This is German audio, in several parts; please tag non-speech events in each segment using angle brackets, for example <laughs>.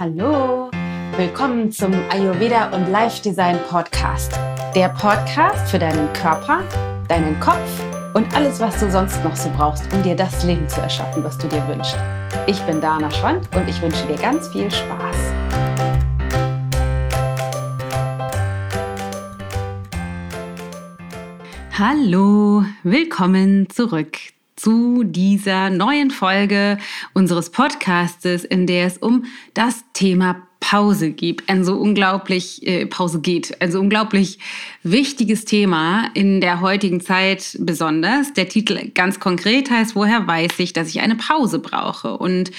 Hallo, willkommen zum Ayurveda und Life Design Podcast. Der Podcast für deinen Körper, deinen Kopf und alles, was du sonst noch so brauchst, um dir das Leben zu erschaffen, was du dir wünschst. Ich bin Dana Schwand und ich wünsche dir ganz viel Spaß. Hallo, willkommen zurück zu dieser neuen Folge unseres Podcastes, in der es um das Thema Pause gibt. Ein so unglaublich, äh, Pause geht, ein so unglaublich wichtiges Thema in der heutigen Zeit besonders. Der Titel ganz konkret heißt, woher weiß ich, dass ich eine Pause brauche? Und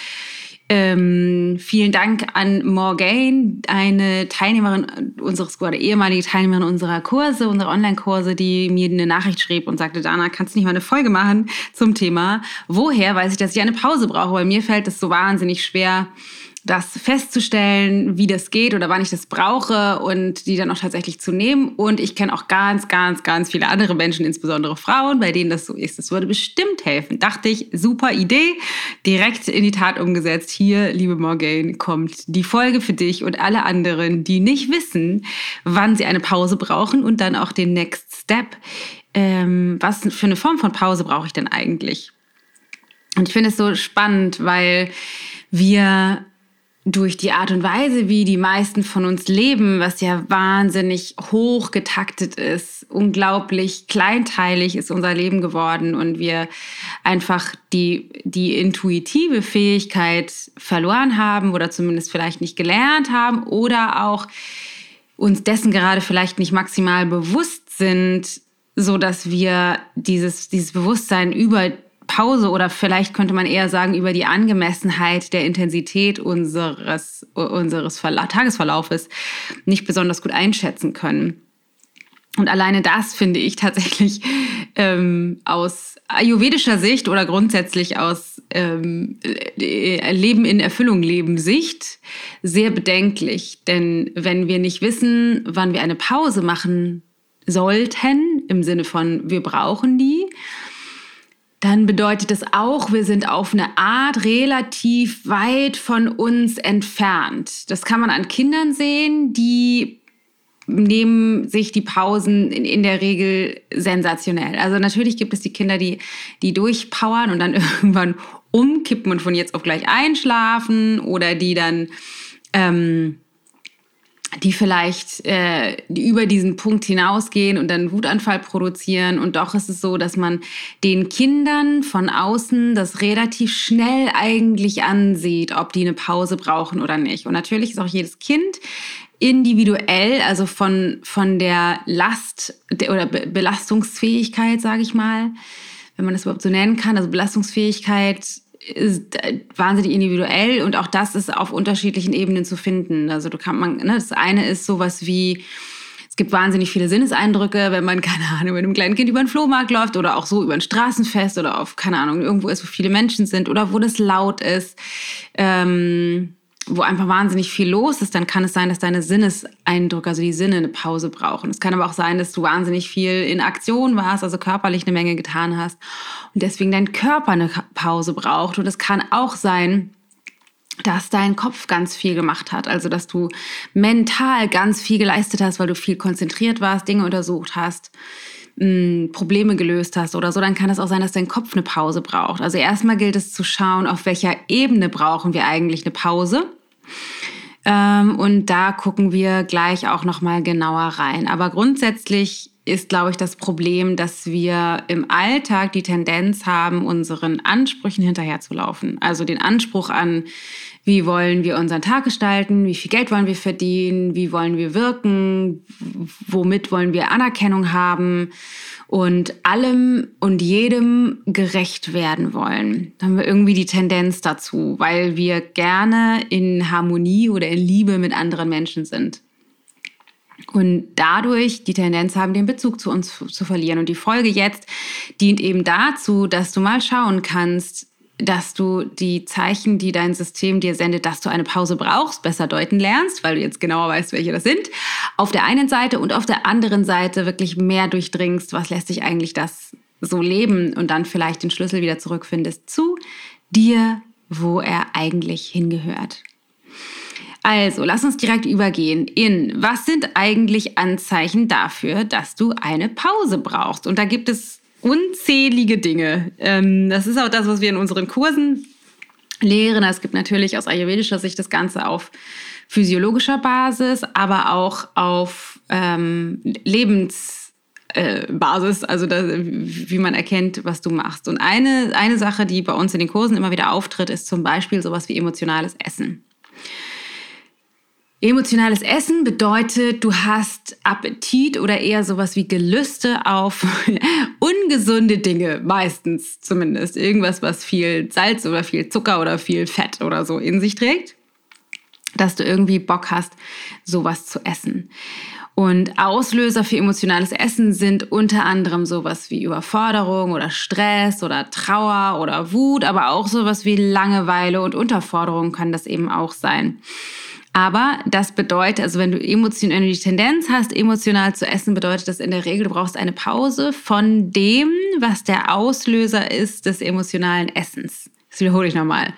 ähm, vielen Dank an Morgane, eine Teilnehmerin unseres oder ehemalige Teilnehmerin unserer Kurse, unserer Online-Kurse, die mir eine Nachricht schrieb und sagte, Dana, kannst du nicht mal eine Folge machen zum Thema, woher weiß ich, dass ich eine Pause brauche? Weil mir fällt es so wahnsinnig schwer, das festzustellen, wie das geht oder wann ich das brauche und die dann auch tatsächlich zu nehmen. Und ich kenne auch ganz, ganz, ganz viele andere Menschen, insbesondere Frauen, bei denen das so ist. Das würde bestimmt helfen. Dachte ich, super Idee, direkt in die Tat umgesetzt. Hier, liebe Morgane, kommt die Folge für dich und alle anderen, die nicht wissen, wann sie eine Pause brauchen und dann auch den Next Step. Ähm, was für eine Form von Pause brauche ich denn eigentlich? Und ich finde es so spannend, weil wir durch die Art und Weise, wie die meisten von uns leben, was ja wahnsinnig hoch getaktet ist, unglaublich kleinteilig ist unser Leben geworden und wir einfach die, die intuitive Fähigkeit verloren haben oder zumindest vielleicht nicht gelernt haben oder auch uns dessen gerade vielleicht nicht maximal bewusst sind, so dass wir dieses, dieses Bewusstsein über Pause oder vielleicht könnte man eher sagen über die Angemessenheit der Intensität unseres, unseres Tagesverlaufes nicht besonders gut einschätzen können. Und alleine das finde ich tatsächlich ähm, aus ayurvedischer Sicht oder grundsätzlich aus ähm, Leben in Erfüllung leben Sicht sehr bedenklich. Denn wenn wir nicht wissen, wann wir eine Pause machen sollten, im Sinne von wir brauchen die, dann bedeutet es auch, wir sind auf eine Art relativ weit von uns entfernt. Das kann man an Kindern sehen, die nehmen sich die Pausen in, in, der Regel sensationell. Also natürlich gibt es die Kinder, die, die durchpowern und dann <laughs> irgendwann umkippen und von jetzt auf gleich einschlafen oder die dann ähm, die vielleicht äh, über diesen Punkt hinausgehen und dann Wutanfall produzieren. Und doch ist es so, dass man den Kindern von außen das relativ schnell eigentlich ansieht, ob die eine Pause brauchen oder nicht. Und natürlich ist auch jedes Kind individuell, also von, von der Last oder Belastungsfähigkeit, sage ich mal, wenn man das überhaupt so nennen kann, also Belastungsfähigkeit äh, wahnsinnig individuell und auch das ist auf unterschiedlichen Ebenen zu finden. Also du kann man, ne, das eine ist sowas wie, es gibt wahnsinnig viele Sinneseindrücke, wenn man, <laughs> keine Ahnung, mit einem kleinen Kind über den Flohmarkt läuft oder auch so über ein Straßenfest oder auf, keine Ahnung, irgendwo ist, wo viele Menschen sind oder wo das laut ist. Ähm, wo einfach wahnsinnig viel los ist, dann kann es sein, dass deine Sinneseindrücke, also die Sinne, eine Pause brauchen. Es kann aber auch sein, dass du wahnsinnig viel in Aktion warst, also körperlich eine Menge getan hast und deswegen dein Körper eine Pause braucht. Und es kann auch sein, dass dein Kopf ganz viel gemacht hat, also dass du mental ganz viel geleistet hast, weil du viel konzentriert warst, Dinge untersucht hast. Probleme gelöst hast oder so, dann kann es auch sein, dass dein Kopf eine Pause braucht. Also erstmal gilt es zu schauen, auf welcher Ebene brauchen wir eigentlich eine Pause. Ähm, und da gucken wir gleich auch noch mal genauer rein. Aber grundsätzlich ist, glaube ich, das Problem, dass wir im Alltag die Tendenz haben, unseren Ansprüchen hinterherzulaufen. Also den Anspruch an, wie wollen wir unseren Tag gestalten, wie viel Geld wollen wir verdienen, wie wollen wir wirken, womit wollen wir Anerkennung haben und allem und jedem gerecht werden wollen. Da haben wir irgendwie die Tendenz dazu, weil wir gerne in Harmonie oder in Liebe mit anderen Menschen sind. Und dadurch die Tendenz haben, den Bezug zu uns zu verlieren. Und die Folge jetzt dient eben dazu, dass du mal schauen kannst, dass du die Zeichen, die dein System dir sendet, dass du eine Pause brauchst, besser deuten lernst, weil du jetzt genauer weißt, welche das sind. Auf der einen Seite und auf der anderen Seite wirklich mehr durchdringst, was lässt sich eigentlich das so leben und dann vielleicht den Schlüssel wieder zurückfindest zu dir wo er eigentlich hingehört. Also, lass uns direkt übergehen in, was sind eigentlich Anzeichen dafür, dass du eine Pause brauchst? Und da gibt es unzählige Dinge. Ähm, das ist auch das, was wir in unseren Kursen lehren. Es gibt natürlich aus ayurvedischer Sicht das Ganze auf physiologischer Basis, aber auch auf ähm, Lebens äh, also da, wie man erkennt, was du machst. Und eine, eine Sache, die bei uns in den Kursen immer wieder auftritt, ist zum Beispiel sowas wie emotionales Essen. Emotionales Essen bedeutet, du hast Appetit oder eher sowas wie Gelüste auf <laughs> ungesunde Dinge, meistens zumindest. Irgendwas, was viel Salz oder viel Zucker oder viel Fett oder so in sich trägt, dass du irgendwie Bock hast, sowas zu essen. Und Auslöser für emotionales Essen sind unter anderem sowas wie Überforderung oder Stress oder Trauer oder Wut, aber auch sowas wie Langeweile und Unterforderung kann das eben auch sein. Aber das bedeutet, also wenn du emotional die Tendenz hast, emotional zu essen, bedeutet das in der Regel, du brauchst eine Pause von dem, was der Auslöser ist des emotionalen Essens. Das wiederhole ich nochmal.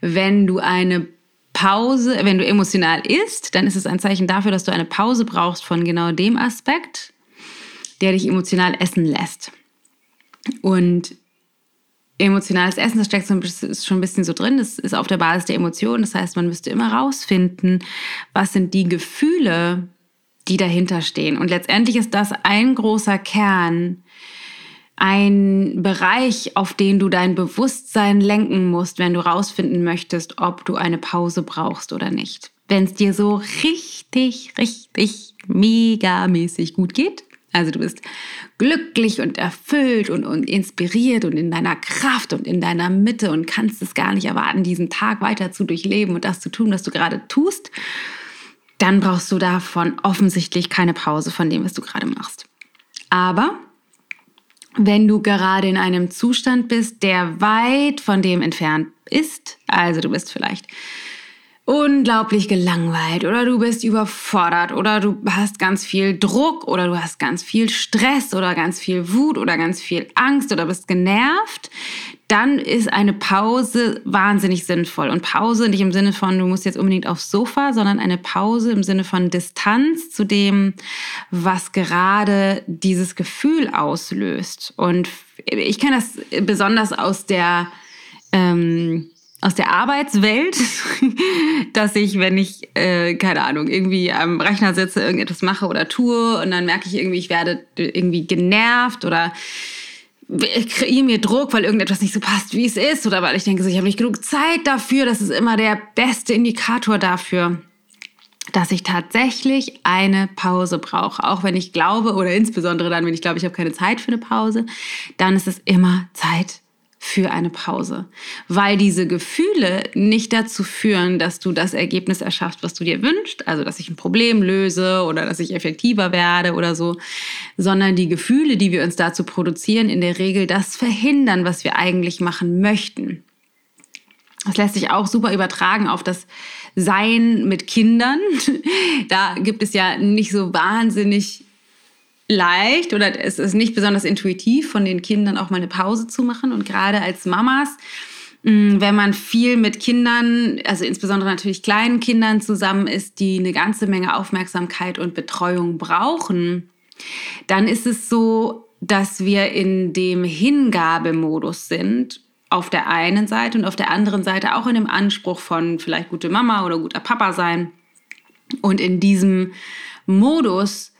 Wenn du eine Pause, wenn du emotional isst, dann ist es ein Zeichen dafür, dass du eine Pause brauchst von genau dem Aspekt, der dich emotional essen lässt. Und emotionales Essen, das steckt so ein bisschen, ist schon ein bisschen so drin, das ist auf der Basis der Emotionen. Das heißt, man müsste immer rausfinden, was sind die Gefühle, die dahinter stehen. Und letztendlich ist das ein großer Kern, ein Bereich, auf den du dein Bewusstsein lenken musst, wenn du rausfinden möchtest, ob du eine Pause brauchst oder nicht. Wenn es dir so richtig, richtig megamäßig gut geht, also du bist glücklich und erfüllt und, und inspiriert und in deiner Kraft und in deiner Mitte und kannst es gar nicht erwarten, diesen Tag weiter zu durchleben und das zu tun, was du gerade tust, dann brauchst du davon offensichtlich keine Pause von dem, was du gerade machst. Aber wenn du gerade in einem Zustand bist, der weit von dem entfernt ist, also du bist vielleicht unglaublich gelangweilt. Oder du bist überfordert. Oder du hast ganz viel Druck. Oder du hast ganz viel Stress. Oder ganz viel Wut. Oder ganz viel Angst. Oder bist genervt, dann ist eine Pause wahnsinnig sinnvoll. Und Pause nicht im Sinne von, du musst jetzt unbedingt aufs Sofa, sondern eine Pause im Sinne von Distanz zu dem, was gerade dieses Gefühl auslöst. Und ich kenne das besonders aus der... Ähm, aus der Arbeitswelt, <laughs> dass ich, wenn ich, äh, keine Ahnung, irgendwie am Rechner sitze, irgendetwas mache oder tue und dann merke ich irgendwie, ich werde irgendwie genervt oder ich kreiere mir Druck, weil irgendetwas nicht so passt, wie es ist oder weil ich denke, ich habe nicht genug Zeit dafür. Das ist immer der beste Indikator dafür, dass ich tatsächlich eine Pause brauche. Auch wenn ich glaube oder insbesondere dann, wenn ich glaube, ich habe keine Zeit für eine Pause, dann ist es immer Zeit für eine Pause, weil diese Gefühle nicht dazu führen, dass du das Ergebnis erschaffst, was du dir wünschst, also dass ich ein Problem löse oder dass ich effektiver werde oder so, sondern die Gefühle, die wir uns dazu produzieren, in der Regel das verhindern, was wir eigentlich machen möchten. Das lässt sich auch super übertragen auf das Sein mit Kindern. <laughs> Da gibt es ja nicht so wahnsinnig leicht oder es ist nicht besonders intuitiv, von den Kindern auch mal eine Pause zu machen. Und gerade als Mamas, mm, wenn man viel mit Kindern, also insbesondere natürlich kleinen Kindern zusammen ist, die eine ganze Menge Aufmerksamkeit und Betreuung brauchen, dann ist es so, dass wir in dem Hingabemodus sind auf der einen Seite und auf der anderen Seite auch in dem Anspruch von vielleicht gute Mama oder guter Papa sein. Und in diesem Modus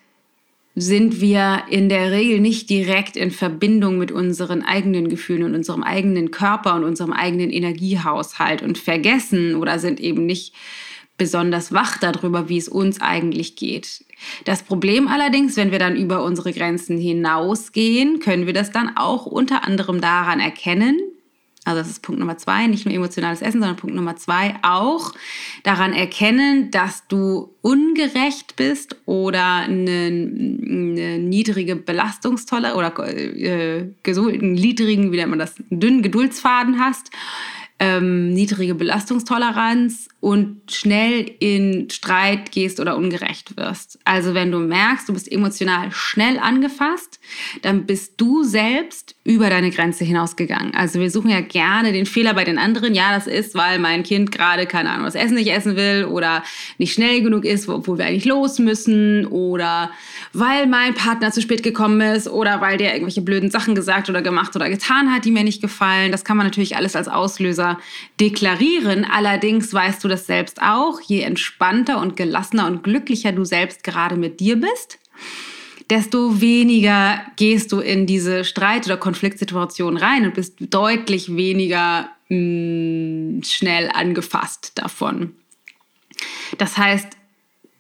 sind wir in der Regel nicht direkt in Verbindung mit unseren eigenen Gefühlen und unserem eigenen Körper und unserem eigenen Energiehaushalt und vergessen oder sind eben nicht besonders wach darüber, wie es uns eigentlich geht. Das Problem allerdings, wenn wir dann über unsere Grenzen hinausgehen, können wir das dann auch unter anderem daran erkennen, also das ist Punkt Nummer zwei, nicht nur emotionales Essen, sondern Punkt Nummer zwei auch daran erkennen, dass du ungerecht bist oder eine, eine niedrige Belastungstolle oder äh, einen niedrigen, wie nennt man das, dünnen Geduldsfaden hast ähm, niedrige Belastungstoleranz und schnell in Streit gehst oder ungerecht wirst. Also wenn du merkst, du bist emotional schnell angefasst, dann bist du selbst über deine Grenze hinausgegangen. Also wir suchen ja gerne den Fehler bei den anderen. Ja, das ist, weil mein Kind gerade, keine Ahnung, das Essen nicht essen will oder nicht schnell genug ist, obwohl wir eigentlich los müssen oder weil mein Partner zu spät gekommen ist oder weil der irgendwelche blöden Sachen gesagt oder gemacht oder getan hat, die mir nicht gefallen. Das kann man natürlich alles als Auslöser deklarieren. Allerdings weißt du das selbst auch, je entspannter und gelassener und glücklicher du selbst gerade mit dir bist, desto weniger gehst du in diese Streit- oder Konfliktsituation rein und bist deutlich weniger mh, mm, schnell angefasst davon. Das heißt,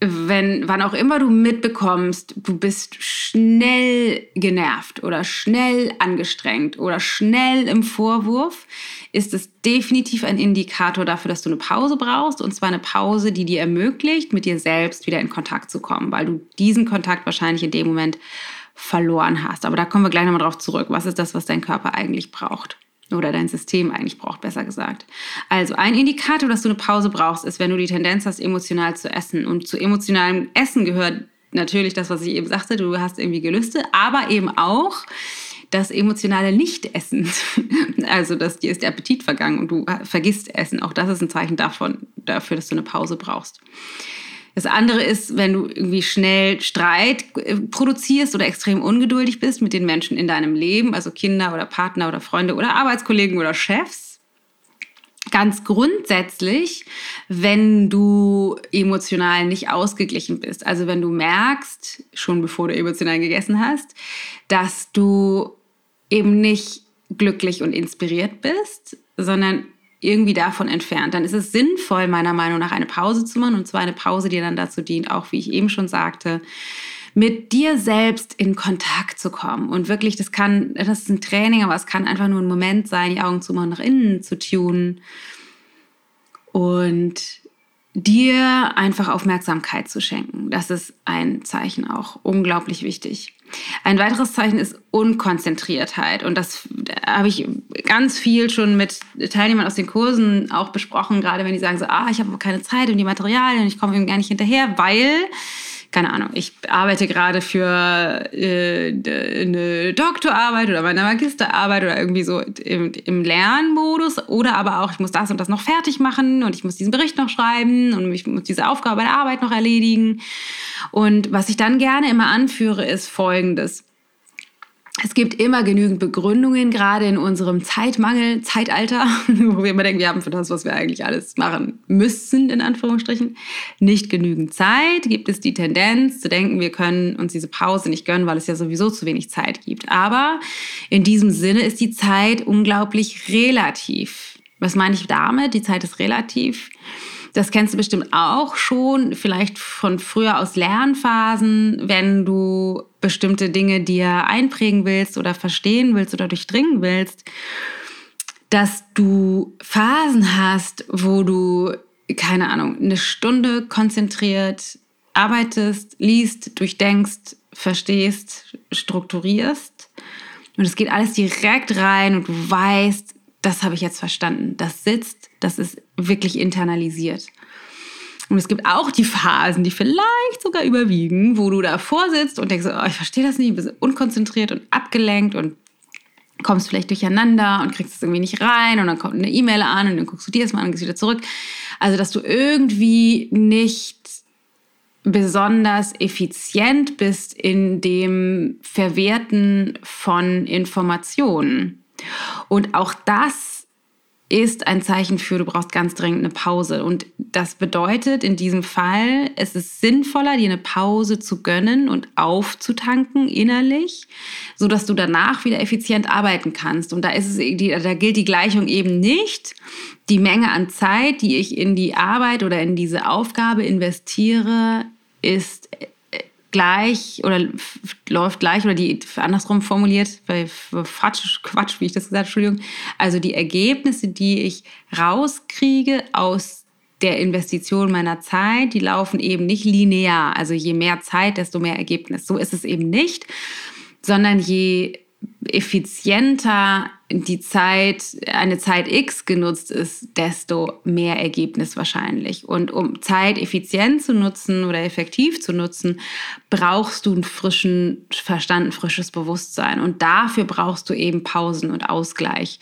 wenn, wann auch immer du mitbekommst, du bist schnell genervt oder schnell angestrengt oder schnell im Vorwurf, ist es definitiv ein Indikator dafür, dass du eine Pause brauchst. Und zwar eine Pause, die dir ermöglicht, mit dir selbst wieder in Kontakt zu kommen, weil du diesen Kontakt wahrscheinlich in dem Moment verloren hast. Aber da kommen wir gleich nochmal drauf zurück. Was ist das, was dein Körper eigentlich braucht? Oder dein System eigentlich braucht, besser gesagt. Also ein Indikator, dass du eine Pause brauchst, ist, wenn du die Tendenz hast, emotional zu essen. Und zu emotionalem Essen gehört natürlich das, was ich eben sagte, du hast irgendwie Gelüste, aber eben auch das emotionale Nichtessen. <laughs> Also, dass dir ist der Appetit vergangen und du vergisst Essen. Auch das ist ein Zeichen davon, dafür, dass du eine Pause brauchst. Das andere ist, wenn du irgendwie schnell Streit äh, produzierst oder extrem ungeduldig bist mit den Menschen in deinem Leben, also Kinder oder Partner oder Freunde oder Arbeitskollegen oder Chefs. Ganz grundsätzlich, wenn du emotional nicht ausgeglichen bist, also wenn du merkst, schon bevor du emotional gegessen hast, dass du eben nicht glücklich und inspiriert bist, sondern irgendwie davon entfernt, dann ist es sinnvoll, meiner Meinung nach, eine Pause zu machen. Und zwar eine Pause, die dann dazu dient, auch wie ich eben schon sagte, mit dir selbst in Kontakt zu kommen. Und wirklich, das kann, das ist ein Training, aber es kann einfach nur ein Moment sein, die Augen zu machen, nach innen zu tunen. Und dir einfach Aufmerksamkeit zu schenken. Das ist ein Zeichen auch unglaublich wichtig. Ein weiteres Zeichen ist Unkonzentriertheit. Und das habe ich ganz viel schon mit Teilnehmern aus den Kursen auch besprochen, gerade wenn die sagen so, ah, ich habe keine Zeit und die Materialien und ich komme eben gar nicht hinterher, weil keine Ahnung, ich arbeite gerade für äh, eine Doktorarbeit oder meine Magisterarbeit oder irgendwie so im, im, Lernmodus oder aber auch, ich muss das und das noch fertig machen und ich muss diesen Bericht noch schreiben und ich muss diese Aufgabe bei der Arbeit noch erledigen. Und was ich dann gerne immer anführe, ist Folgendes. Es gibt immer genügend Begründungen, gerade in unserem Zeitmangel, Zeitalter, <laughs> wo wir immer denken, wir haben für das, was wir eigentlich alles machen müssen, in Anführungsstrichen, nicht genügend Zeit. Gibt es die Tendenz zu denken, wir können uns diese Pause nicht gönnen, weil es ja sowieso zu wenig Zeit gibt. Aber in diesem Sinne ist die Zeit unglaublich relativ. Was meine ich damit? Die Zeit ist relativ. Das kennst du bestimmt auch schon, vielleicht von früher aus Lernphasen, wenn du bestimmte Dinge dir einprägen willst oder verstehen willst oder durchdringen willst, dass du Phasen hast, wo du, keine Ahnung, eine Stunde konzentriert arbeitest, liest, durchdenkst, verstehst, strukturierst. Und es geht alles direkt rein und du weißt, das habe ich jetzt verstanden. Das sitzt, das ist wirklich internalisiert. Und es gibt auch die Phasen, die vielleicht sogar überwiegen, wo du davor sitzt und denkst, oh, ich verstehe das nicht, bist unkonzentriert und abgelenkt und kommst vielleicht durcheinander und kriegst es irgendwie nicht rein und dann kommt eine E-Mail an und dann guckst du dir das mal an und gehst wieder zurück. Also, dass du irgendwie nicht besonders effizient bist in dem Verwerten von Informationen. Und auch das ist ein Zeichen für, du brauchst ganz dringend eine Pause. Und das bedeutet in diesem Fall, es ist sinnvoller, dir eine Pause zu gönnen und aufzutanken innerlich, sodass du danach wieder effizient arbeiten kannst. Und da, ist es, da gilt die Gleichung eben nicht. Die Menge an Zeit, die ich in die Arbeit oder in diese Aufgabe investiere, ist gleich oder läuft gleich oder die andersrum formuliert, bei Quatsch, Quatsch, wie ich das gesagt habe, Entschuldigung. Also die Ergebnisse, die ich rauskriege aus der Investition meiner Zeit, die laufen eben nicht linear. Also je mehr Zeit, desto mehr Ergebnis. So ist es eben nicht, sondern je effizienter die Zeit, eine Zeit X genutzt ist, desto mehr Ergebnis wahrscheinlich. Und um Zeit effizient zu nutzen oder effektiv zu nutzen, brauchst du einen frischen Verstand, ein frisches Bewusstsein. Und dafür brauchst du eben Pausen und Ausgleich,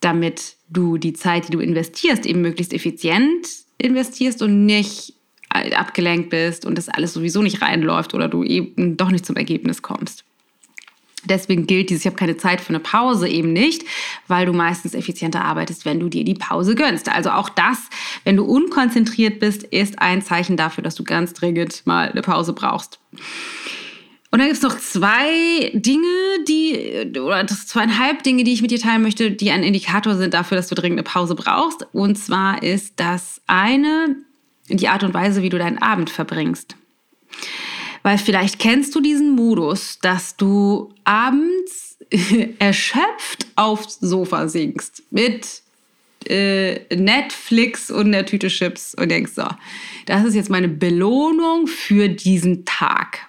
damit du die Zeit, die du investierst, eben möglichst effizient investierst und nicht abgelenkt bist und das alles sowieso nicht reinläuft oder du eben doch nicht zum Ergebnis kommst. Deswegen gilt dieses, ich habe keine Zeit für eine Pause eben nicht, weil du meistens effizienter arbeitest, wenn du dir die Pause gönnst. Also auch das, wenn du unkonzentriert bist, ist ein Zeichen dafür, dass du ganz dringend mal eine Pause brauchst. Und dann gibt es noch zwei Dinge, die, oder das zweieinhalb Dinge, die ich mit dir teilen möchte, die ein Indikator sind dafür, dass du dringend eine Pause brauchst. Und zwar ist das eine, die Art und Weise, wie du deinen Abend verbringst. Weil vielleicht kennst du diesen Modus, dass du abends <laughs> erschöpft aufs Sofa sinkst mit äh, Netflix und der Tüte Chips und denkst so, das ist jetzt meine Belohnung für diesen Tag.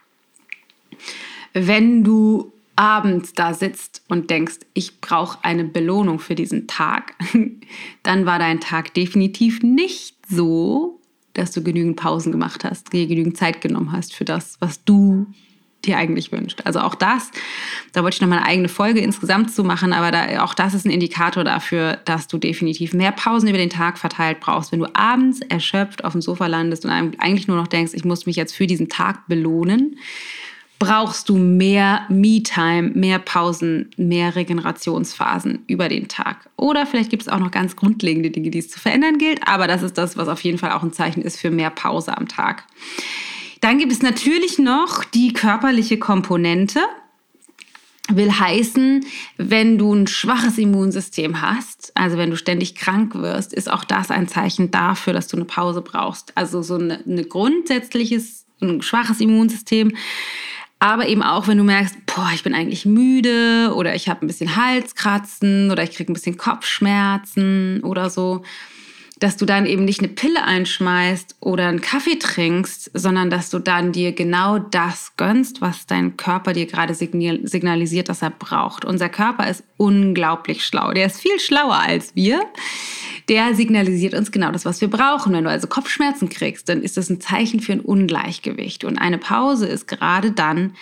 Wenn du abends da sitzt und denkst, ich brauche eine Belohnung für diesen Tag, <laughs> dann war dein Tag definitiv nicht so, dass du genügend Pausen gemacht hast, dir genügend Zeit genommen hast für das, was du dir eigentlich wünscht. Also auch das, da wollte ich noch mal eine eigene Folge insgesamt zu machen, aber da, auch das ist ein Indikator dafür, dass du definitiv mehr Pausen über den Tag verteilt brauchst. Wenn du abends erschöpft auf dem Sofa landest und eigentlich nur noch denkst, ich muss mich jetzt für diesen Tag belohnen, brauchst du mehr Me-Time, mehr Pausen, mehr Regenerationsphasen über den Tag. Oder vielleicht gibt es auch noch ganz grundlegende Dinge, die es zu verändern gilt, aber das ist das, was auf jeden Fall auch ein Zeichen ist für mehr Pause am Tag. Dann gibt es natürlich noch die körperliche Komponente. Will heißen, wenn du ein schwaches Immunsystem hast, also wenn du ständig krank wirst, ist auch das ein Zeichen dafür, dass du eine Pause brauchst. Also so ein grundsätzliches, ein schwaches Immunsystem aber eben auch, wenn du merkst, boah, ich bin eigentlich müde oder ich habe ein bisschen Halskratzen oder ich kriege ein bisschen Kopfschmerzen oder so, dass du dann eben nicht eine Pille einschmeißt oder einen Kaffee trinkst, sondern dass du dann dir genau das gönnst, was dein Körper dir gerade signalisiert, dass er braucht. Unser Körper ist unglaublich schlau. Der ist viel schlauer als wir der signalisiert uns genau das, was wir brauchen. Wenn du also Kopfschmerzen kriegst, dann ist das ein Zeichen für ein Ungleichgewicht. Und eine Pause ist gerade dann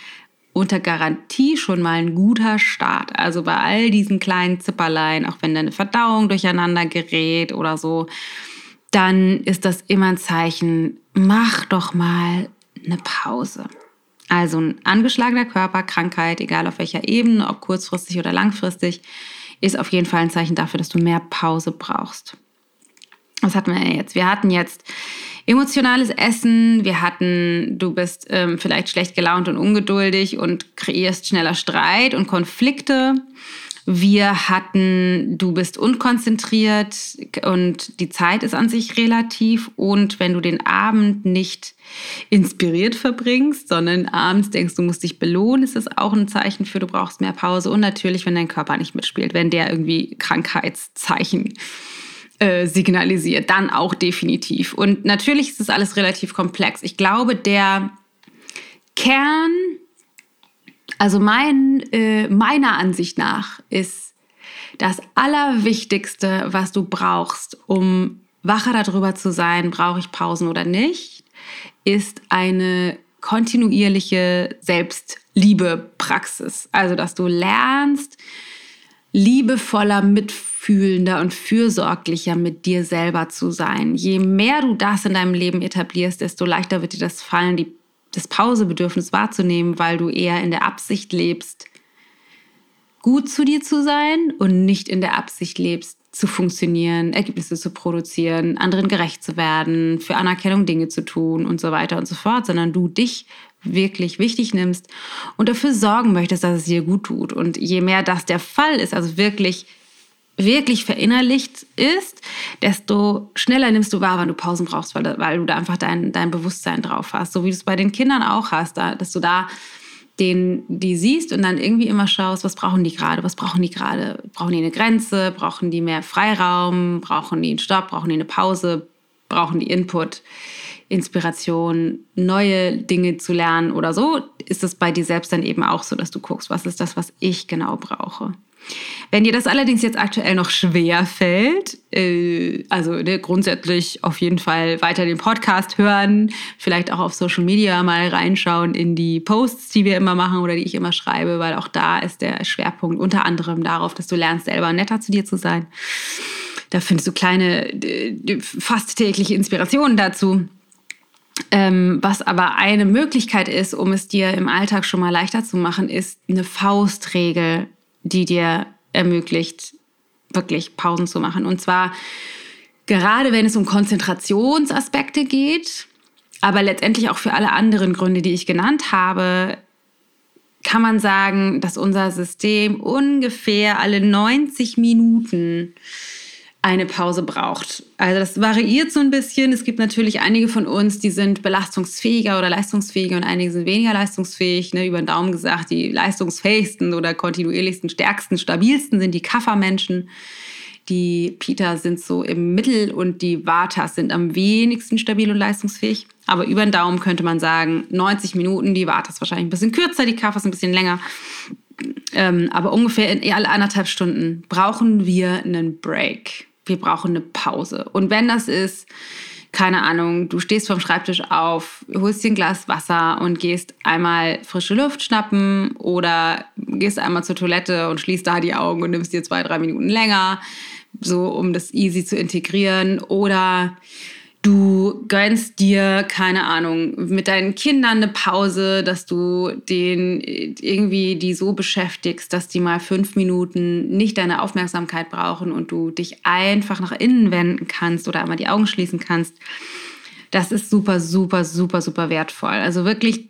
unter Garantie schon mal ein guter Start. Also bei all diesen kleinen Zipperlein, auch wenn deine Verdauung durcheinander gerät oder so, dann ist das immer ein Zeichen, mach doch mal eine Pause. Also ein angeschlagener Körper, Krankheit, egal auf welcher Ebene, ob kurzfristig oder langfristig, ist auf jeden Fall ein Zeichen dafür, dass du mehr Pause brauchst. Was hatten wir jetzt? Wir hatten jetzt emotionales Essen, wir hatten, du bist ähm, vielleicht schlecht gelaunt und ungeduldig und kreierst schneller Streit und Konflikte. Wir hatten, du bist unkonzentriert und die Zeit ist an sich relativ. Und wenn du den Abend nicht inspiriert verbringst, sondern abends denkst, du musst dich belohnen, ist das auch ein Zeichen für, du brauchst mehr Pause. Und natürlich, wenn dein Körper nicht mitspielt, wenn der irgendwie Krankheitszeichen äh, signalisiert, dann auch definitiv. Und natürlich ist das alles relativ komplex. Ich glaube, der Kern also mein, äh, meiner Ansicht nach ist das Allerwichtigste, was du brauchst, um wacher darüber zu sein, brauche ich Pausen oder nicht, ist eine kontinuierliche Selbstliebe-Praxis. Also, dass du lernst, liebevoller, mitfühlender und fürsorglicher mit dir selber zu sein. Je mehr du das in deinem Leben etablierst, desto leichter wird dir das fallen, die das Pausebedürfnis wahrzunehmen, weil du eher in der Absicht lebst, gut zu dir zu sein und nicht in der Absicht lebst, zu funktionieren, Ergebnisse zu produzieren, anderen gerecht zu werden, für Anerkennung Dinge zu tun und so weiter und so fort, sondern du dich wirklich wichtig nimmst und dafür sorgen möchtest, dass es dir gut tut. Und je mehr das der Fall ist, also wirklich wirklich verinnerlicht ist, desto schneller nimmst du wahr, wann du Pausen brauchst, weil, weil du da einfach dein, dein Bewusstsein drauf hast. So wie du es bei den Kindern auch hast, da, dass du da den, die siehst und dann irgendwie immer schaust, was brauchen die gerade, was brauchen die gerade? Brauchen die eine Grenze? Brauchen die mehr Freiraum? Brauchen die einen Stopp? Brauchen die eine Pause? Brauchen die Input? Inspiration, neue Dinge zu lernen oder so, ist es bei dir selbst dann eben auch so, dass du guckst, was ist das, was ich genau brauche. Wenn dir das allerdings jetzt aktuell noch schwer fällt, äh, also ne, grundsätzlich auf jeden Fall weiter den Podcast hören, vielleicht auch auf Social Media mal reinschauen in die Posts, die wir immer machen oder die ich immer schreibe, weil auch da ist der Schwerpunkt unter anderem darauf, dass du lernst, selber netter zu dir zu sein. Da findest du kleine, äh, fast tägliche Inspirationen dazu. Ähm, was aber eine Möglichkeit ist, um es dir im Alltag schon mal leichter zu machen, ist eine Faustregel, die dir ermöglicht, wirklich Pausen zu machen. Und zwar gerade wenn es um Konzentrationsaspekte geht, aber letztendlich auch für alle anderen Gründe, die ich genannt habe, kann man sagen, dass unser System ungefähr alle 90 Minuten eine Pause braucht. Also das variiert so ein bisschen. Es gibt natürlich einige von uns, die sind belastungsfähiger oder leistungsfähiger und einige sind weniger leistungsfähig. Ne? Über den Daumen gesagt, die leistungsfähigsten oder kontinuierlichsten, stärksten, stabilsten sind die Kaffermenschen. Die Peter sind so im Mittel und die Vatas sind am wenigsten stabil und leistungsfähig. Aber über den Daumen könnte man sagen, 90 Minuten, die Vatas wahrscheinlich ein bisschen kürzer, die Kaffers ein bisschen länger. Ähm, aber ungefähr in alle anderthalb Stunden brauchen wir einen Break wir brauchen eine Pause. Und wenn das ist, keine Ahnung, du stehst vom Schreibtisch auf, holst dir ein Glas Wasser und gehst einmal frische Luft schnappen oder gehst einmal zur Toilette und schließt da die Augen und nimmst dir zwei, drei Minuten länger, so um das easy zu integrieren. Oder Du gönnst dir, keine Ahnung, mit deinen Kindern eine Pause, dass du den irgendwie die so beschäftigst, dass die mal fünf Minuten nicht deine Aufmerksamkeit brauchen und du dich einfach nach innen wenden kannst oder einmal die Augen schließen kannst. Das ist super, super, super, super wertvoll. Also wirklich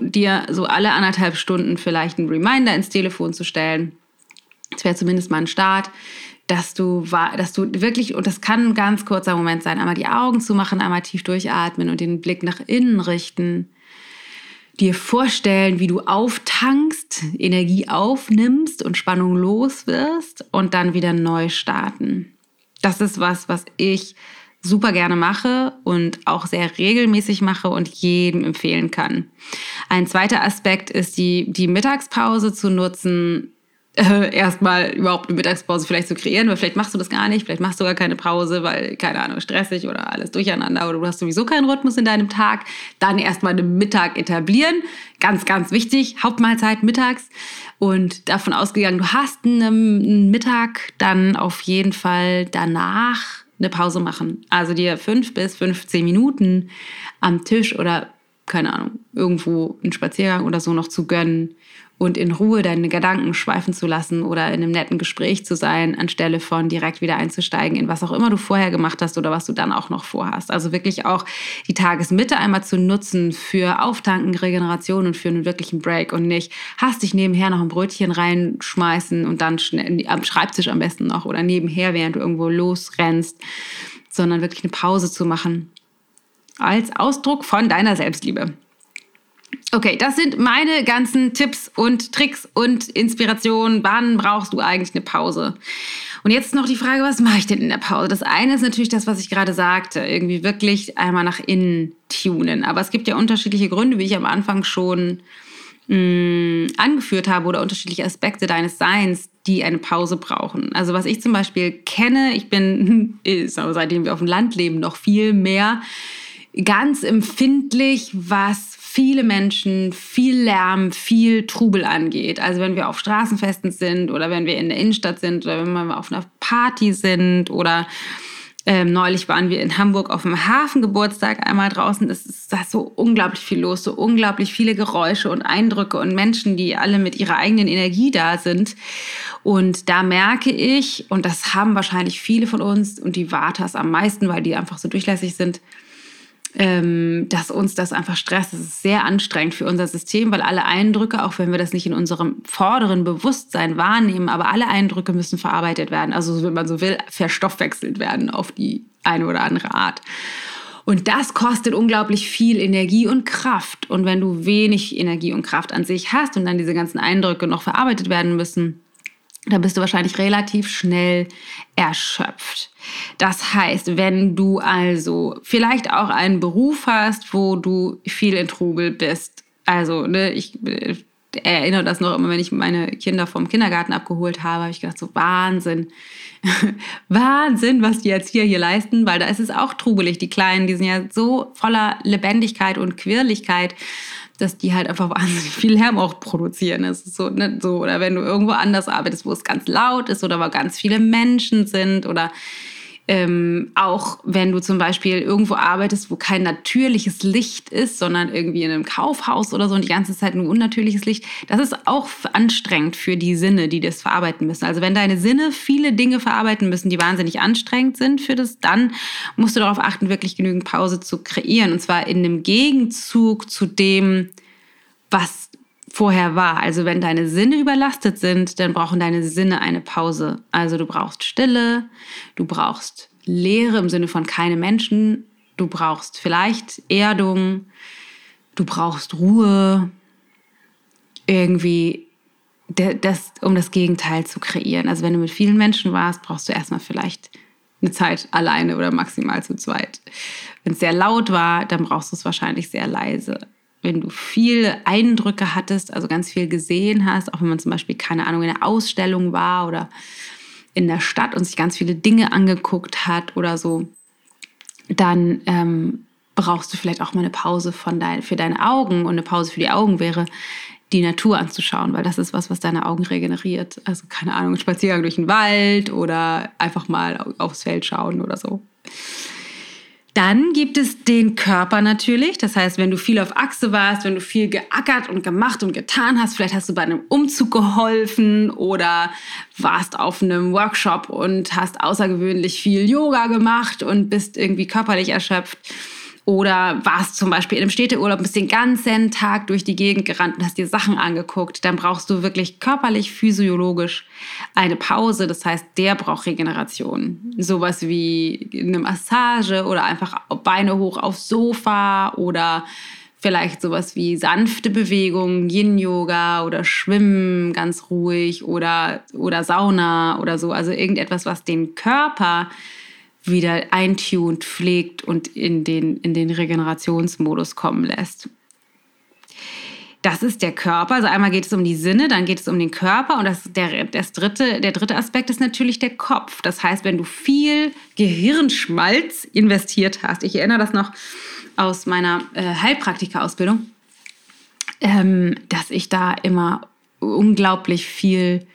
dir so alle anderthalb Stunden vielleicht einen Reminder ins Telefon zu stellen. Das wäre zumindest mal ein Start dass du, dass du wirklich, und das kann ein ganz kurzer Moment sein, einmal die Augen zu machen, einmal tief durchatmen und den Blick nach innen richten. Dir vorstellen, wie du auftankst, Energie aufnimmst und Spannung los wirst und dann wieder neu starten. Das ist was, was ich super gerne mache und auch sehr regelmäßig mache und jedem empfehlen kann. Ein zweiter Aspekt ist die, die Mittagspause zu nutzen, äh, erstmal überhaupt eine Mittagspause vielleicht zu kreieren, weil vielleicht machst du das gar nicht, vielleicht machst du gar keine Pause, weil, keine Ahnung, stressig oder alles durcheinander oder du hast sowieso keinen Rhythmus in deinem Tag. Dann erstmal einen Mittag etablieren. Ganz, ganz wichtig. Hauptmahlzeit mittags. Und davon ausgegangen, du hast einen Mittag, dann auf jeden Fall danach eine Pause machen. Also dir fünf bis 15 Minuten am Tisch oder keine Ahnung, irgendwo einen Spaziergang oder so noch zu gönnen und in Ruhe deine Gedanken schweifen zu lassen oder in einem netten Gespräch zu sein, anstelle von direkt wieder einzusteigen in was auch immer du vorher gemacht hast oder was du dann auch noch vorhast. Also wirklich auch die Tagesmitte einmal zu nutzen für Auftanken, Regeneration und für einen wirklichen Break und nicht hastig nebenher noch ein Brötchen reinschmeißen und dann am Schreibtisch am besten noch oder nebenher, während du irgendwo losrennst, sondern wirklich eine Pause zu machen. Als Ausdruck von deiner Selbstliebe. Okay, das sind meine ganzen Tipps und Tricks und Inspirationen. Wann brauchst du eigentlich eine Pause? Und jetzt noch die Frage, was mache ich denn in der Pause? Das eine ist natürlich das, was ich gerade sagte, irgendwie wirklich einmal nach innen tunen. Aber es gibt ja unterschiedliche Gründe, wie ich am Anfang schon mh, mm, angeführt habe, oder unterschiedliche Aspekte deines Seins, die eine Pause brauchen. Also was ich zum Beispiel kenne, ich bin, <laughs> seitdem wir auf dem Land leben, noch viel mehr ganz empfindlich, was viele Menschen, viel Lärm, viel Trubel angeht. Also wenn wir auf Straßenfesten sind oder wenn wir in der Innenstadt sind oder wenn wir auf einer Party sind oder ähm, neulich waren wir in Hamburg auf dem Hafengeburtstag einmal draußen. Es ist da so unglaublich viel los, so unglaublich viele Geräusche und Eindrücke und Menschen, die alle mit ihrer eigenen Energie da sind. Und da merke ich, und das haben wahrscheinlich viele von uns und die Vatas am meisten, weil die einfach so durchlässig sind, ähm, dass uns das einfach stresst. Das ist sehr anstrengend für unser System, weil alle Eindrücke, auch wenn wir das nicht in unserem vorderen Bewusstsein wahrnehmen, aber alle Eindrücke müssen verarbeitet werden. Also, wenn man so will, verstoffwechselt werden auf die eine oder andere Art. Und das kostet unglaublich viel Energie und Kraft. Und wenn du wenig Energie und Kraft an sich hast und dann diese ganzen Eindrücke noch verarbeitet werden müssen, da bist du wahrscheinlich relativ schnell erschöpft. Das heißt, wenn du also vielleicht auch einen Beruf hast, wo du viel in Trubel bist, also ne, ich erinnere das noch immer, wenn ich meine Kinder vom Kindergarten abgeholt habe, habe ich gedacht, so Wahnsinn. <laughs> Wahnsinn, was die jetzt hier, hier leisten, weil da ist es auch trubelig. Die Kleinen, die sind ja so voller Lebendigkeit und Quirligkeit, dass die halt einfach wahnsinnig viel Lärm auch produzieren. Das ist so, ne, so, oder wenn du irgendwo anders arbeitest, wo es ganz laut ist oder wo ganz viele Menschen sind oder ähm, auch wenn du zum Beispiel irgendwo arbeitest, wo kein natürliches Licht ist, sondern irgendwie in einem Kaufhaus oder so und die ganze Zeit nur unnatürliches Licht, das ist auch anstrengend für die Sinne, die das verarbeiten müssen. Also wenn deine Sinne viele Dinge verarbeiten müssen, die wahnsinnig anstrengend sind für das, dann musst du darauf achten, wirklich genügend Pause zu kreieren. Und zwar in dem Gegenzug zu dem, was vorher war. Also wenn deine Sinne überlastet sind, dann brauchen deine Sinne eine Pause. Also du brauchst Stille, du brauchst Leere im Sinne von keine Menschen, du brauchst vielleicht Erdung, du brauchst Ruhe, irgendwie das, um das Gegenteil zu kreieren. Also wenn du mit vielen Menschen warst, brauchst du erstmal vielleicht eine Zeit alleine oder maximal zu zweit. Wenn es sehr laut war, dann brauchst du es wahrscheinlich sehr leise wenn du viele Eindrücke hattest, also ganz viel gesehen hast, auch wenn man zum Beispiel, keine Ahnung, in einer Ausstellung war oder in der Stadt und sich ganz viele Dinge angeguckt hat oder so, dann ähm, brauchst du vielleicht auch mal eine Pause von dein, für deine Augen. Und eine Pause für die Augen wäre, die Natur anzuschauen, weil das ist was, was deine Augen regeneriert. Also keine Ahnung, Spaziergang durch den Wald oder einfach mal aufs Feld schauen oder so. Dann gibt es den Körper natürlich. Das heißt, wenn du viel auf Achse warst, wenn du viel geackert und gemacht und getan hast, vielleicht hast du bei einem Umzug geholfen oder warst auf einem Workshop und hast außergewöhnlich viel Yoga gemacht und bist irgendwie körperlich erschöpft oder warst zum Beispiel in einem Städteurlaub, bist den ganzen Tag durch die Gegend gerannt und hast dir Sachen angeguckt, dann brauchst du wirklich körperlich, physiologisch eine Pause. Das heißt, der braucht Regeneration. Sowas wie eine Massage oder einfach Beine hoch aufs Sofa oder vielleicht sowas wie sanfte Bewegungen, Yin-Yoga oder Schwimmen ganz ruhig oder, oder Sauna oder so. Also irgendetwas, was den Körper wieder eintunt, pflegt und in den, in den Regenerationsmodus kommen lässt. Das ist der Körper. Also einmal geht es um die Sinne, dann geht es um den Körper und das, der, das dritte, der dritte Aspekt ist natürlich der Kopf. Das heißt, wenn du viel Gehirnschmalz investiert hast, ich erinnere das noch aus meiner äh, Heilpraktika-Ausbildung, ähm, dass ich da immer unglaublich viel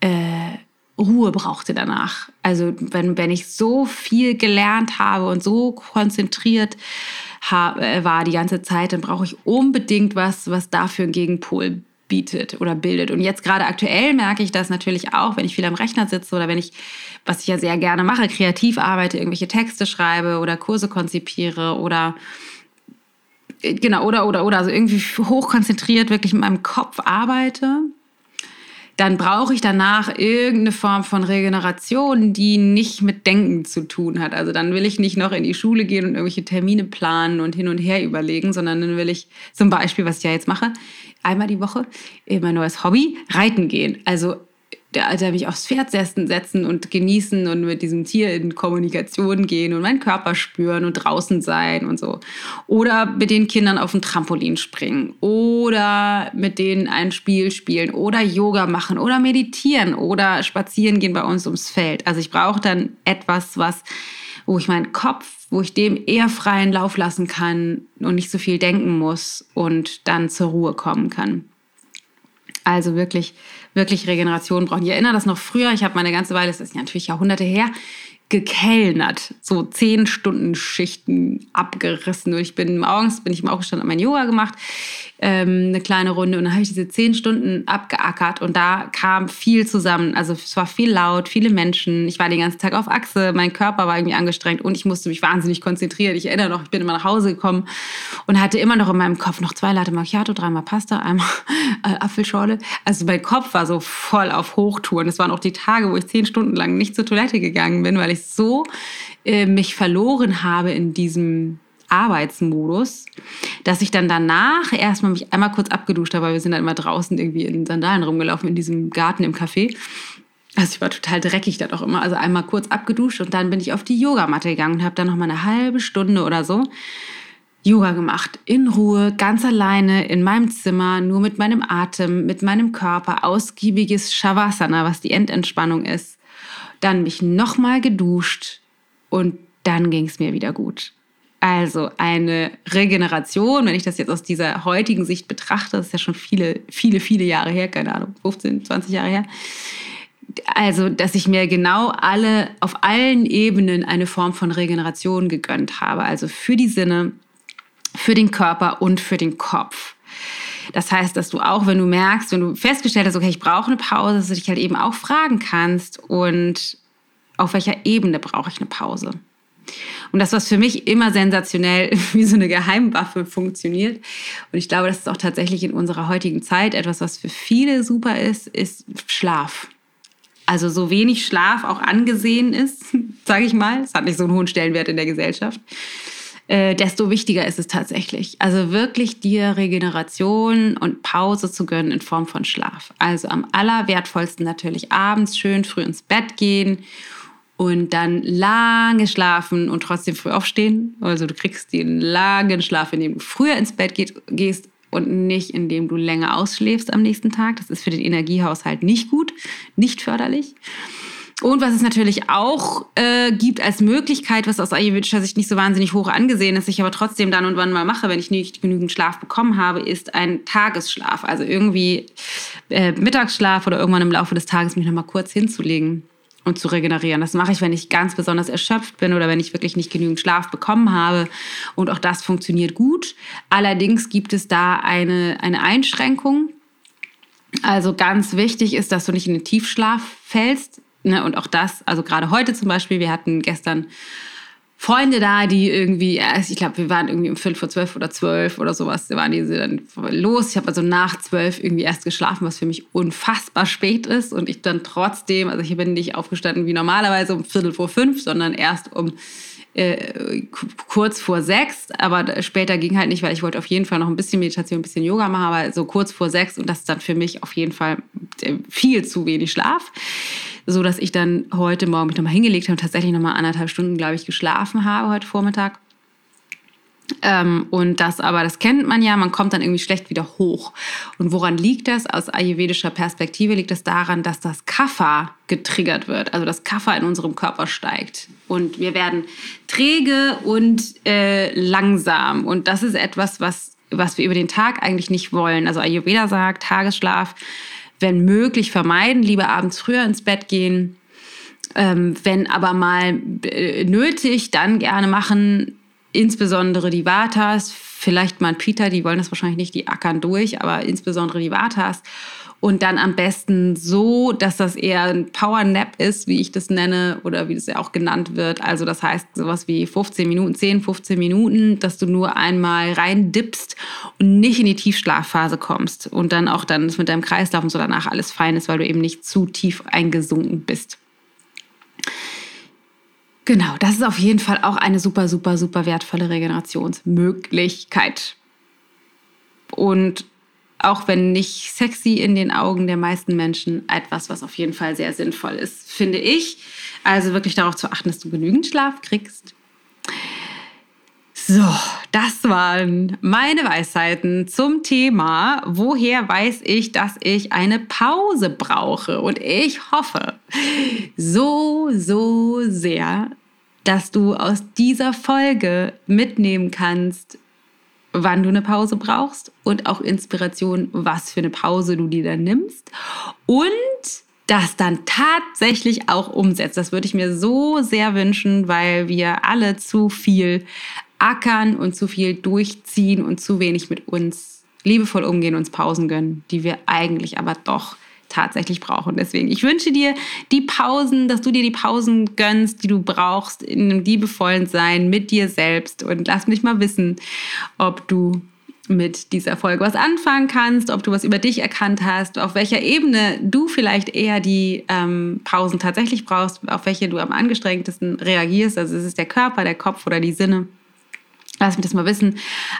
äh, Ruhe brauchte danach. Also wenn, wenn ich so viel gelernt habe und so konzentriert äh, war die ganze Zeit, dann brauche ich unbedingt was, was dafür einen Gegenpol bietet oder bildet. Und jetzt gerade aktuell merke ich das natürlich auch, wenn ich viel am Rechner sitze oder wenn ich, was ich ja sehr gerne mache, kreativ arbeite, irgendwelche Texte schreibe oder Kurse konzipiere oder äh, genau, oder, oder, oder, also irgendwie hochkonzentriert wirklich mit meinem Kopf arbeite dann brauche ich danach irgendeine Form von Regeneration, die nicht mit Denken zu tun hat. Also dann will ich nicht noch in die Schule gehen und irgendwelche Termine planen und hin und her überlegen, sondern dann will ich zum Beispiel, was ich ja jetzt mache, einmal die Woche in mein neues Hobby, reiten gehen. Also der mich aufs Pferd setzen und genießen und mit diesem Tier in Kommunikation gehen und meinen Körper spüren und draußen sein und so. Oder mit den Kindern auf dem Trampolin springen oder mit denen ein Spiel spielen oder Yoga machen oder meditieren oder spazieren gehen bei uns ums Feld. Also ich brauche dann etwas, was, wo ich meinen Kopf, wo ich dem eher freien Lauf lassen kann und nicht so viel denken muss und dann zur Ruhe kommen kann. Also wirklich, wirklich Regeneration brauchen. Ich erinnere das noch früher, ich habe meine ganze Weile, das ist natürlich Jahrhunderte her, gekellnert, so zehn Stunden Schichten abgerissen. Und ich bin morgens, bin ich mal aufgestanden, habe mein Yoga gemacht, ähm, eine kleine Runde und dann habe ich diese zehn Stunden abgeackert und da kam viel zusammen. Also es war viel laut, viele Menschen. Ich war den ganzen Tag auf Achse, mein Körper war irgendwie angestrengt und ich musste mich wahnsinnig konzentrieren. Ich erinnere noch, ich bin immer nach Hause gekommen und hatte immer noch in meinem Kopf noch zwei Latte Macchiato, dreimal Pasta, einmal <laughs> äh, Apfelschorle. Also mein Kopf war so voll auf Hochtouren. Es waren auch die Tage, wo ich zehn Stunden lang nicht zur Toilette gegangen bin, weil ich so äh, mich verloren habe in diesem Arbeitsmodus, dass ich dann danach erstmal mich einmal kurz abgeduscht habe, weil wir sind dann immer draußen irgendwie in Sandalen rumgelaufen in diesem Garten im Café. Also ich war total dreckig da doch immer. Also einmal kurz abgeduscht und dann bin ich auf die Yogamatte gegangen und habe dann noch mal eine halbe Stunde oder so Yoga gemacht, in Ruhe, ganz alleine, in meinem Zimmer, nur mit meinem Atem, mit meinem Körper, ausgiebiges Shavasana, was die Endentspannung ist. Dann mich nochmal geduscht und dann ging es mir wieder gut. Also eine Regeneration, wenn ich das jetzt aus dieser heutigen Sicht betrachte, das ist ja schon viele, viele, viele Jahre her, keine Ahnung, 15, 20 Jahre her. Also, dass ich mir genau alle, auf allen Ebenen eine Form von Regeneration gegönnt habe. Also für die Sinne, für den Körper und für den Kopf. Das heißt, dass du auch, wenn du merkst, wenn du festgestellt hast, okay, ich brauche eine Pause, dass du dich halt eben auch fragen kannst und auf welcher Ebene brauche ich eine Pause. Und das, was für mich immer sensationell <laughs> wie so eine Geheimwaffe funktioniert, und ich glaube, das ist auch tatsächlich in unserer heutigen Zeit etwas, was für viele super ist, ist Schlaf. Also so wenig Schlaf auch angesehen ist, <laughs> sage ich mal, es hat nicht so einen hohen Stellenwert in der Gesellschaft, äh, desto wichtiger ist es tatsächlich. Also wirklich dir Regeneration und Pause zu gönnen in Form von Schlaf. Also am allerwertvollsten natürlich abends schön früh ins Bett gehen und dann lange schlafen und trotzdem früh aufstehen. Also du kriegst den langen Schlaf, indem du früher ins Bett geht, gehst und nicht indem du länger ausschläfst am nächsten Tag. Das ist für den Energiehaushalt nicht gut, nicht förderlich. Und was es natürlich auch äh, gibt als Möglichkeit, was aus ayurvedischer Sicht nicht so wahnsinnig hoch angesehen ist, ich aber trotzdem dann und wann mal mache, wenn ich nicht genügend Schlaf bekommen habe, ist ein Tagesschlaf. Also irgendwie äh, Mittagsschlaf oder irgendwann im Laufe des Tages mich nochmal kurz hinzulegen und zu regenerieren. Das mache ich, wenn ich ganz besonders erschöpft bin oder wenn ich wirklich nicht genügend Schlaf bekommen habe. Und auch das funktioniert gut. Allerdings gibt es da eine, eine Einschränkung. Also ganz wichtig ist, dass du nicht in den Tiefschlaf fällst. Ne, und auch das, also gerade heute zum Beispiel, wir hatten gestern Freunde da, die irgendwie, ich glaube, wir waren irgendwie um Viertel vor zwölf oder zwölf oder sowas, da waren die dann los. Ich habe also nach zwölf irgendwie erst geschlafen, was für mich unfassbar spät ist. Und ich dann trotzdem, also ich bin nicht aufgestanden wie normalerweise um Viertel vor fünf, sondern erst um äh, kurz vor sechs, aber später ging halt nicht, weil ich wollte auf jeden Fall noch ein bisschen Meditation, ein bisschen Yoga machen, aber so kurz vor sechs und das ist dann für mich auf jeden Fall äh, viel zu wenig Schlaf, so dass ich dann heute Morgen mich nochmal hingelegt habe und tatsächlich nochmal anderthalb Stunden, glaube ich, geschlafen habe heute Vormittag ähm, und das aber, das kennt man ja, man kommt dann irgendwie schlecht wieder hoch. Und woran liegt das? Aus ayurvedischer Perspektive liegt es das daran, dass das Kapha getriggert wird, also das Kapha in unserem Körper steigt. Und wir werden träge und äh, langsam. Und das ist etwas, was, was wir über den Tag eigentlich nicht wollen. Also Ayurveda sagt, Tagesschlaf, wenn möglich vermeiden, lieber abends früher ins Bett gehen. Ähm, wenn aber mal äh, nötig, dann gerne machen, insbesondere die Vatas, vielleicht mal Pita, die wollen das wahrscheinlich nicht, die ackern durch, aber insbesondere die Vatas. Und dann am besten so, dass das eher ein Power Nap ist, wie ich das nenne, oder wie das ja auch genannt wird. Also das heißt sowas wie 15 Minuten, 10, 15 Minuten, dass du nur einmal rein dippst und nicht in die Tiefschlafphase kommst. Und dann auch dann mit deinem Kreislauf und so danach alles fein ist, weil du eben nicht zu tief eingesunken bist. Genau, das ist auf jeden Fall auch eine super, super, super wertvolle Regenerationsmöglichkeit. Und auch wenn nicht sexy in den Augen der meisten Menschen, etwas, was auf jeden Fall sehr sinnvoll ist, finde ich. Also wirklich darauf zu achten, dass du genügend Schlaf kriegst. So, das waren meine Weisheiten zum Thema, woher weiß ich, dass ich eine Pause brauche. Und ich hoffe so, so sehr, dass du aus dieser Folge mitnehmen kannst, wann du eine Pause brauchst und auch Inspiration, was für eine Pause du dir dann nimmst und das dann tatsächlich auch umsetzt. Das würde ich mir so sehr wünschen, weil wir alle zu viel ackern und zu viel durchziehen und zu wenig mit uns liebevoll umgehen, uns Pausen gönnen, die wir eigentlich aber doch tatsächlich brauchen. Deswegen, ich wünsche dir die Pausen, dass du dir die Pausen gönnst, die du brauchst, in einem liebevollen Sein mit dir selbst. Und lass mich mal wissen, ob du mit dieser Folge was anfangen kannst, ob du was über dich erkannt hast, auf welcher Ebene du vielleicht eher die ähm, Pausen tatsächlich brauchst, auf welche du am angestrengtesten reagierst. Also ist es der Körper, der Kopf oder die Sinne. Lass mich das mal wissen.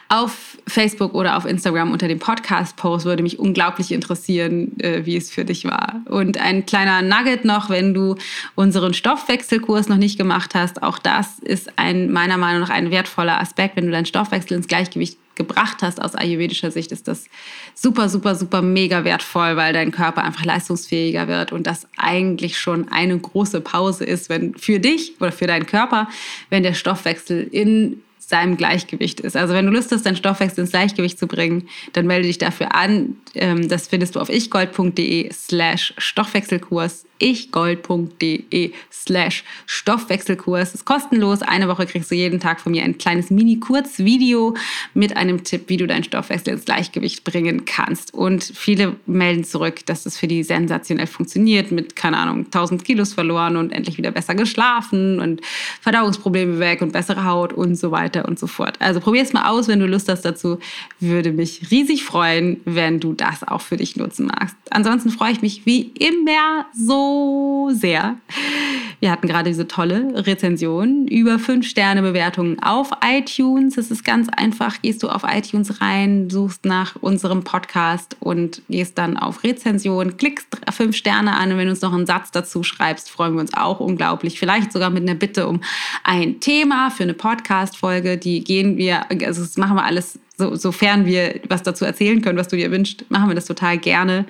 Auf Facebook oder auf Instagram unter dem Podcast-Post würde mich unglaublich interessieren, äh, wie es für dich war. Und ein kleiner Nugget noch, wenn du unseren Stoffwechselkurs noch nicht gemacht hast. Auch das ist ein, meiner Meinung nach ein wertvoller Aspekt. Wenn du deinen Stoffwechsel ins Gleichgewicht gebracht hast aus ayurvedischer Sicht, ist das super, super, super mega wertvoll, weil dein Körper einfach leistungsfähiger wird und das eigentlich schon eine große Pause ist, wenn für dich oder für deinen Körper, wenn der Stoffwechsel in seinem Gleichgewicht ist. Also wenn du Lust hast, deinen Stoffwechsel ins Gleichgewicht zu bringen, dann melde dich dafür an. Ähm, das findest du auf ichgold.de slash Stoffwechselkurs ichgold.de slash Stoffwechselkurs. Ist kostenlos. Eine Woche kriegst du jeden Tag von mir ein kleines Mini-Kurzvideo mit einem Tipp, wie du deinen Stoffwechsel ins Gleichgewicht bringen kannst. Und viele melden zurück, dass das für die sensationell funktioniert mit, keine Ahnung, 1000 Kilos verloren und endlich wieder besser geschlafen und Verdauungsprobleme weg und bessere Haut und so weiter und so fort. Also probier es mal aus, wenn du Lust hast dazu. Würde mich riesig freuen, wenn du das auch für dich nutzen magst. Ansonsten freue ich mich wie immer so sehr. Wir hatten gerade diese tolle Rezension, über 5 Sterne Bewertungen auf iTunes. Es ist ganz einfach, gehst du auf iTunes rein, suchst nach unserem Podcast und gehst dann auf Rezension, klickst 5 Sterne an und wenn du uns noch einen Satz dazu schreibst, freuen wir uns auch unglaublich. Vielleicht sogar mit einer Bitte um ein Thema für eine Podcast-Folge. Die gehen wir, also das machen wir alles so, sofern wir was dazu erzählen können, was du dir wünschst, machen wir das total gerne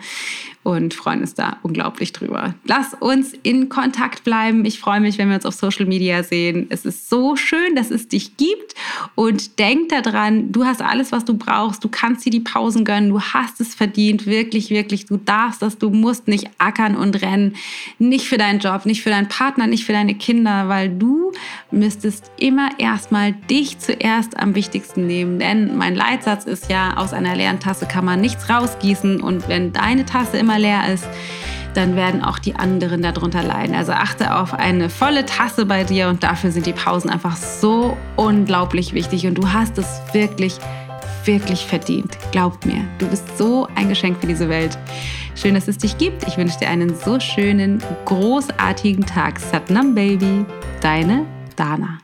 und freuen uns da unglaublich drüber. Lass uns in Kontakt bleiben. Ich freue mich, wenn wir uns auf Social Media sehen. Es ist so schön, dass es dich gibt und denk daran, du hast alles, was du brauchst. Du kannst dir die Pausen gönnen. Du hast es verdient. Wirklich, wirklich. Du darfst das. Du musst nicht ackern und rennen. Nicht für deinen Job, nicht für deinen Partner, nicht für deine Kinder, weil du müsstest immer erstmal dich zuerst am wichtigsten nehmen. Denn mein Leitsatz ist ja, aus einer leeren Tasse kann man nichts rausgießen. Und wenn deine Tasse immer leer ist, dann werden auch die anderen darunter leiden. Also achte auf eine volle Tasse bei dir und dafür sind die Pausen einfach so unglaublich wichtig und du hast es wirklich, wirklich verdient. Glaubt mir, du bist so ein Geschenk für diese Welt. Schön, dass es dich gibt. Ich wünsche dir einen so schönen, großartigen Tag. Satnam Baby, deine Dana.